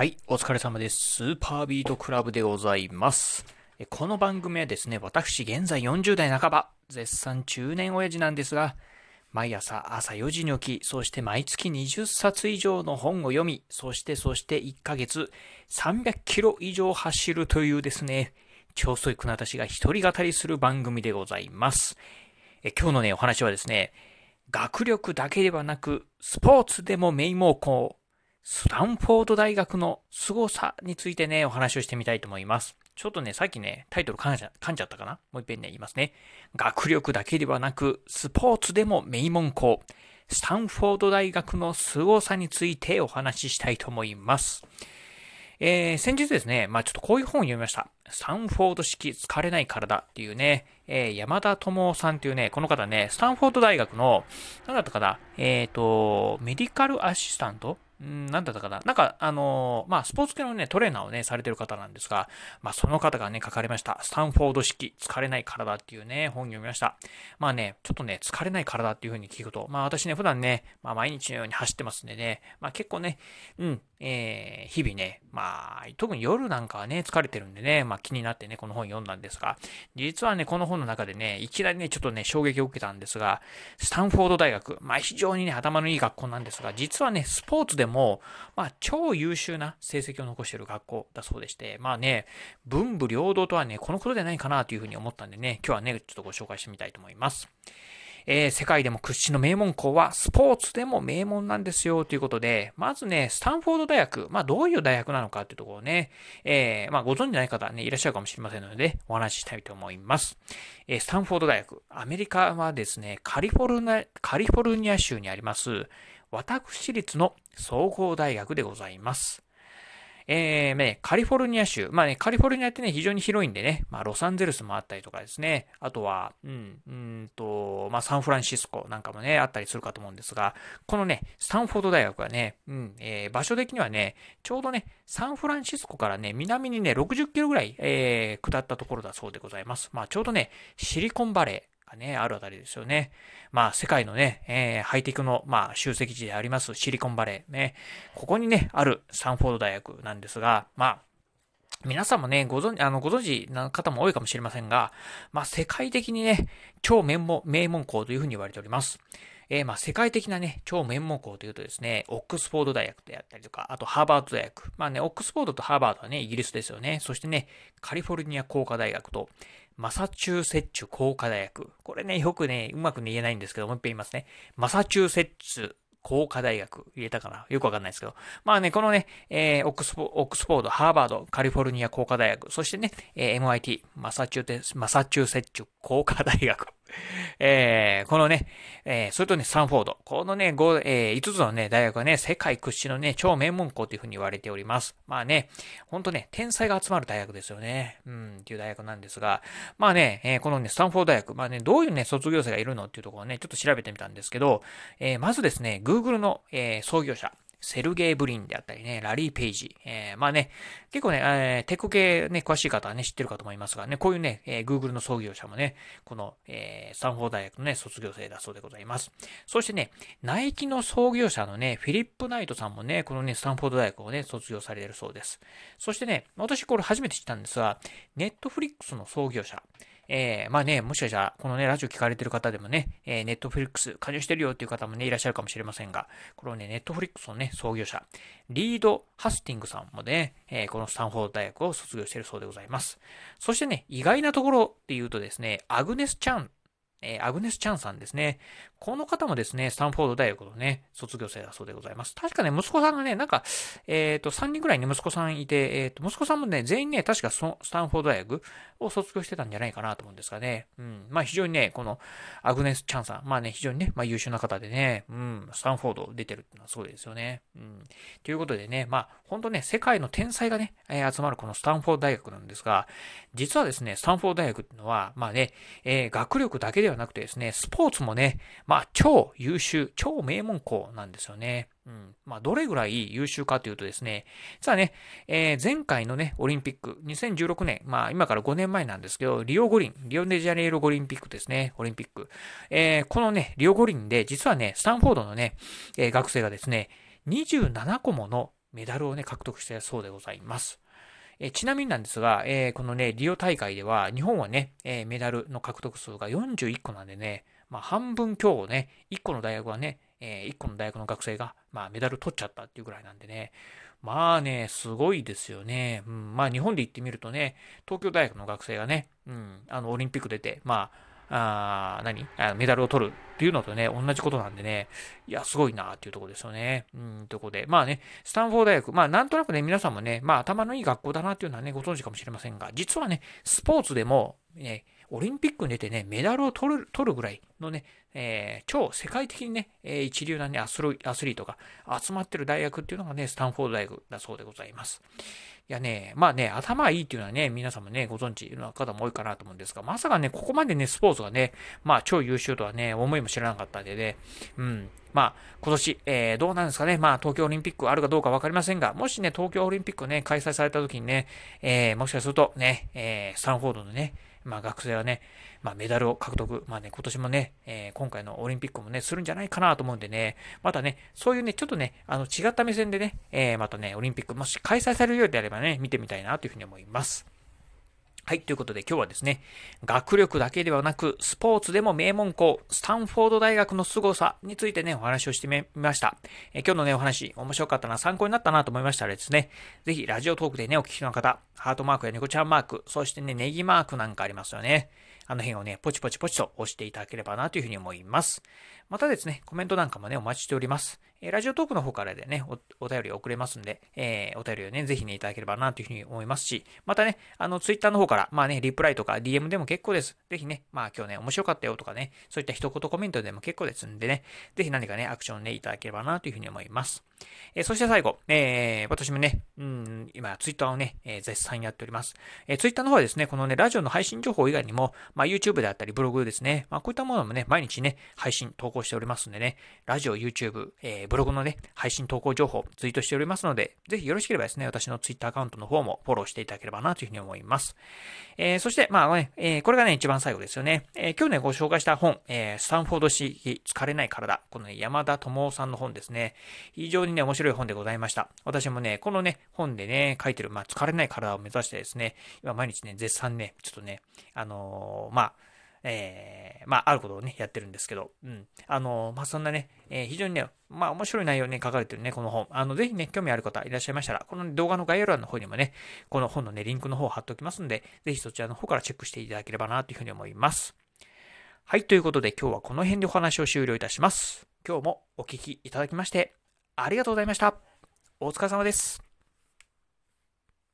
はい、お疲れ様です。スーパービートクラブでございます。この番組はですね、私現在40代半ば、絶賛中年親父なんですが、毎朝朝4時に起き、そして毎月20冊以上の本を読み、そしてそして1ヶ月300キロ以上走るというですね、超ソイクな私が一人語りする番組でございます。え今日のね、お話はですね、学力だけではなく、スポーツでも名門校、スタンフォード大学の凄さについてね、お話をしてみたいと思います。ちょっとね、さっきね、タイトル噛んじゃ噛んじゃったかな？もう一遍ね、言いますね。学力だけではなく、スポーツでも名門校、スタンフォード大学の凄さについてお話ししたいと思います。えー、先日ですね、まあちょっとこういう本を読みました。スタンフォード式疲れない体っていうね、えー、山田智夫さんっていうね、この方ね、スタンフォード大学の、なんだったかな、えっ、ー、と、メディカルアシスタントうんなんだったかななんか、あのー、まあ、スポーツ系のね、トレーナーをね、されてる方なんですが、まあ、その方がね、書かれました。スタンフォード式、疲れない体っていうね、本読みました。まあね、ちょっとね、疲れない体っていう風に聞くと、まあ、私ね、普段ね、まあ、毎日のように走ってますんでね、まあ、結構ね、うん、えー、日々ね、まあ、特に夜なんかはね、疲れてるんでね、まあ、気になってね、この本読んだんですが、実はね、この本の中でね、いきなりね、ちょっとね、衝撃を受けたんですが、スタンフォード大学、まあ、非常にね、頭のいい学校なんですが、実はね、スポーツでも、まあ、超優秀な成績を残している学校だそうでして、まあね、文武両道とはね、このことじゃないかなというふうに思ったんでね、今日はね、ちょっとご紹介してみたいと思います。えー、世界でも屈指の名門校はスポーツでも名門なんですよということで、まずね、スタンフォード大学、まあどういう大学なのかっていうところをね、えー、まあご存知ない方ね、いらっしゃるかもしれませんので、お話ししたいと思います。えー、スタンフォード大学、アメリカはですね、カリフォルニア、カリフォルニア州にあります、私立の総合大学でございます。えー、ね、カリフォルニア州。まあね、カリフォルニアってね、非常に広いんでね、まあ、ロサンゼルスもあったりとかですね。あとは、うん、うんと、まあ、サンフランシスコなんかもね、あったりするかと思うんですが、このね、スタンフォード大学はね、うん、えー、場所的にはね、ちょうどね、サンフランシスコからね、南にね、60キロぐらい、えー、下ったところだそうでございます。まあ、ちょうどね、シリコンバレー、がね、あるあたりですよね。まあ、世界のね、えー、ハイテクの、まあ、集積地でありますシリコンバレーね。ここにね、あるサンフォード大学なんですが、まあ、皆さんもね、ご存知、あの、ご存知な方も多いかもしれませんが、まあ、世界的にね、超名門、名門校というふうに言われております。えー、まあ、世界的なね、超名門校というとですね、オックスフォード大学であったりとか、あとハーバード大学。まあね、オックスフォードとハーバードはね、イギリスですよね。そしてね、カリフォルニア工科大学と、マサチューセッツ工科大学。これね、よくね、うまくね、言えないんですけど、もう一遍言いますね。マサチューセッツ工科大学。言えたかな？よくわかんないですけど。まあね、このね、えー、オックスフォード、ハーバード、カリフォルニア工科大学、そしてね、えー、MIT、マサチューマサチューセッツ工科大学。えー、このね、えー、それとね、スタンフォード。このね、5、えー、5つのね、大学はね、世界屈指のね、超名門校というふうに言われております。まあね、ほんとね、天才が集まる大学ですよね。うん、っていう大学なんですが、まあね、えー、このね、スタンフォード大学、まあね、どういうね、卒業生がいるのっていうところをね、ちょっと調べてみたんですけど、えー、まずですね、Google の、えー、創業者、セルゲイ・ブリンであったりね、ラリー・ペイジ。えー、まあね、結構ね、えー、テック系ね、詳しい方はね、知ってるかと思いますがね、こういうね、えー、Google の創業者もね、この、えー、スタンフォード大学のね、卒業生だそうでございます。そしてね、ナイキの創業者のね、フィリップ・ナイトさんもね、このね、スタンフォード大学をね、卒業されてるそうです。そしてね、私これ初めて知ったんですが、ネットフリックスの創業者、えー、まあね、もしかしたら、このね、ラジオ聞かれてる方でもね、えー、ネットフリックス加入してるよっていう方もね、いらっしゃるかもしれませんが、このね、ネットフリックスのね、創業者、リード・ハスティングさんもね、えー、このスタンフォード大学を卒業しているそうでございます。そしてね、意外なところっていうとですね、アグネス・チャンえー、アグネス・チャンさんですね。この方もですね、スタンフォード大学のね、卒業生だそうでございます。確かね、息子さんがね、なんか、えっ、ー、と、3人ぐらいね、息子さんいて、えっ、ー、と、息子さんもね、全員ね、確かそスタンフォード大学を卒業してたんじゃないかなと思うんですがね。うん。まあ、非常にね、この、アグネス・チャンさん、まあね、非常にね、まあ、優秀な方でね、うん、スタンフォード出てるってのはそうですよね。うん。ということでね、まあ、本当ね、世界の天才がね、えー、集まるこのスタンフォード大学なんですが、実はですね、スタンフォード大学っていうのは、まあね、え、学力だけではなくてですね、スポーツもね、まあ、超優秀、超名門校なんですよね。うん。まあ、どれぐらい優秀かというとですね、実はね、えー、前回のね、オリンピック、2016年、まあ、今から5年前なんですけど、リオ五輪、リオデジャネイロオリンピックですね、オリンピック。えー、このね、リオ五輪で、実はね、スタンフォードのね、えー、学生がですね、27個ものメダルをね、獲得してそうでございます。えちなみになんですが、えー、このね、リオ大会では、日本はね、えー、メダルの獲得数が41個なんでね、まあ、半分強をね、1個の大学はね、えー、1個の大学の学生が、まあ、メダル取っちゃったっていうぐらいなんでね、まあね、すごいですよね。うん、まあ、日本で行ってみるとね、東京大学の学生がね、うん、あの、オリンピック出て、まあ、あ何？あメダルを取るっていうのとね、同じことなんでね、いや、すごいなっていうところですよね。うん、ということで、まあね、スタンフォード大学、まあなんとなくね、皆さんもね、まあ頭のいい学校だなっていうのはね、ご存知かもしれませんが、実はね、スポーツでも、ね、オリンピックに出てね、メダルを取る、取るぐらいのね、えー、超世界的にね、えー、一流なね、アスリートが集まってる大学っていうのがね、スタンフォード大学だそうでございます。いやね、まあね、頭いいっていうのはね、皆さんもね、ご存知の方も多いかなと思うんですが、まさかね、ここまでね、スポーツがね、まあ超優秀とはね、思いも知らなかったんでね、うん、まあ、今年、えー、どうなんですかね。まあ、東京オリンピックあるかどうかわかりませんが、もしね、東京オリンピックね、開催された時にね、えー、もしかするとね、えー、スタンフォードのね、まあ、学生はね、まあ、メダルを獲得、まあね、今年もね、えー、今回のオリンピックもね、するんじゃないかなと思うんでね、またね、そういうね、ちょっとね、あの、違った目線でね、えー、またね、オリンピック、もし開催されるようであればね、見てみたいなというふうに思います。はい。ということで今日はですね、学力だけではなく、スポーツでも名門校、スタンフォード大学の凄さについてね、お話をしてみました。え今日のね、お話、面白かったな、参考になったなと思いましたらですね、ぜひラジオトークでね、お聞きの方、ハートマークや猫ちゃんマーク、そしてね、ネギマークなんかありますよね。あの辺をね、ポチポチポチと押していただければなというふうに思います。またですね、コメントなんかもね、お待ちしております。えラジオトークの方からでね、お便り送れますんで、えー、お便りをね、ぜひね、いただければなというふうに思いますし、またね、あの、ツイッターの方から、まあね、リプライとか DM でも結構です。ぜひね、まあ今日ね、面白かったよとかね、そういった一言コメントでも結構ですんでね、ぜひ何かね、アクションね、いただければなというふうに思います。えー、そして最後、えー、私もね、うん、今、ツイッターをね、えー、絶賛やっております。えー、ツイッターの方はですね、このね、ラジオの配信情報以外にも、まあ YouTube であったり、ブログですね、まあこういったものもね、毎日ね、配信、投稿稿しておりますんでね、ラジオ、YouTube、えー、ブログのね、配信投稿情報、ツイートしておりますので、ぜひよろしければですね、私の Twitter アカウントの方もフォローしていただければなというふうに思います。えー、そして、まあね、えー、これがね、一番最後ですよね。えー、今日ね、ご紹介した本、えー、スタンフォード式疲れない体、このね、山田智夫さんの本ですね。非常にね、面白い本でございました。私もね、このね、本でね、書いてる、まあ、疲れない体を目指してですね、今毎日ね、絶賛ね、ちょっとね、あのー、まあ、えー、まあ、あることをね、やってるんですけど、うん。あの、まあ、そんなね、えー、非常にね、まあ、面白い内容ね、書かれてるね、この本。あの、ぜひね、興味ある方いらっしゃいましたら、この動画の概要欄の方にもね、この本のね、リンクの方を貼っておきますんで、ぜひそちらの方からチェックしていただければな、というふうに思います。はい、ということで今日はこの辺でお話を終了いたします。今日もお聴きいただきまして、ありがとうございました。お疲れ様です。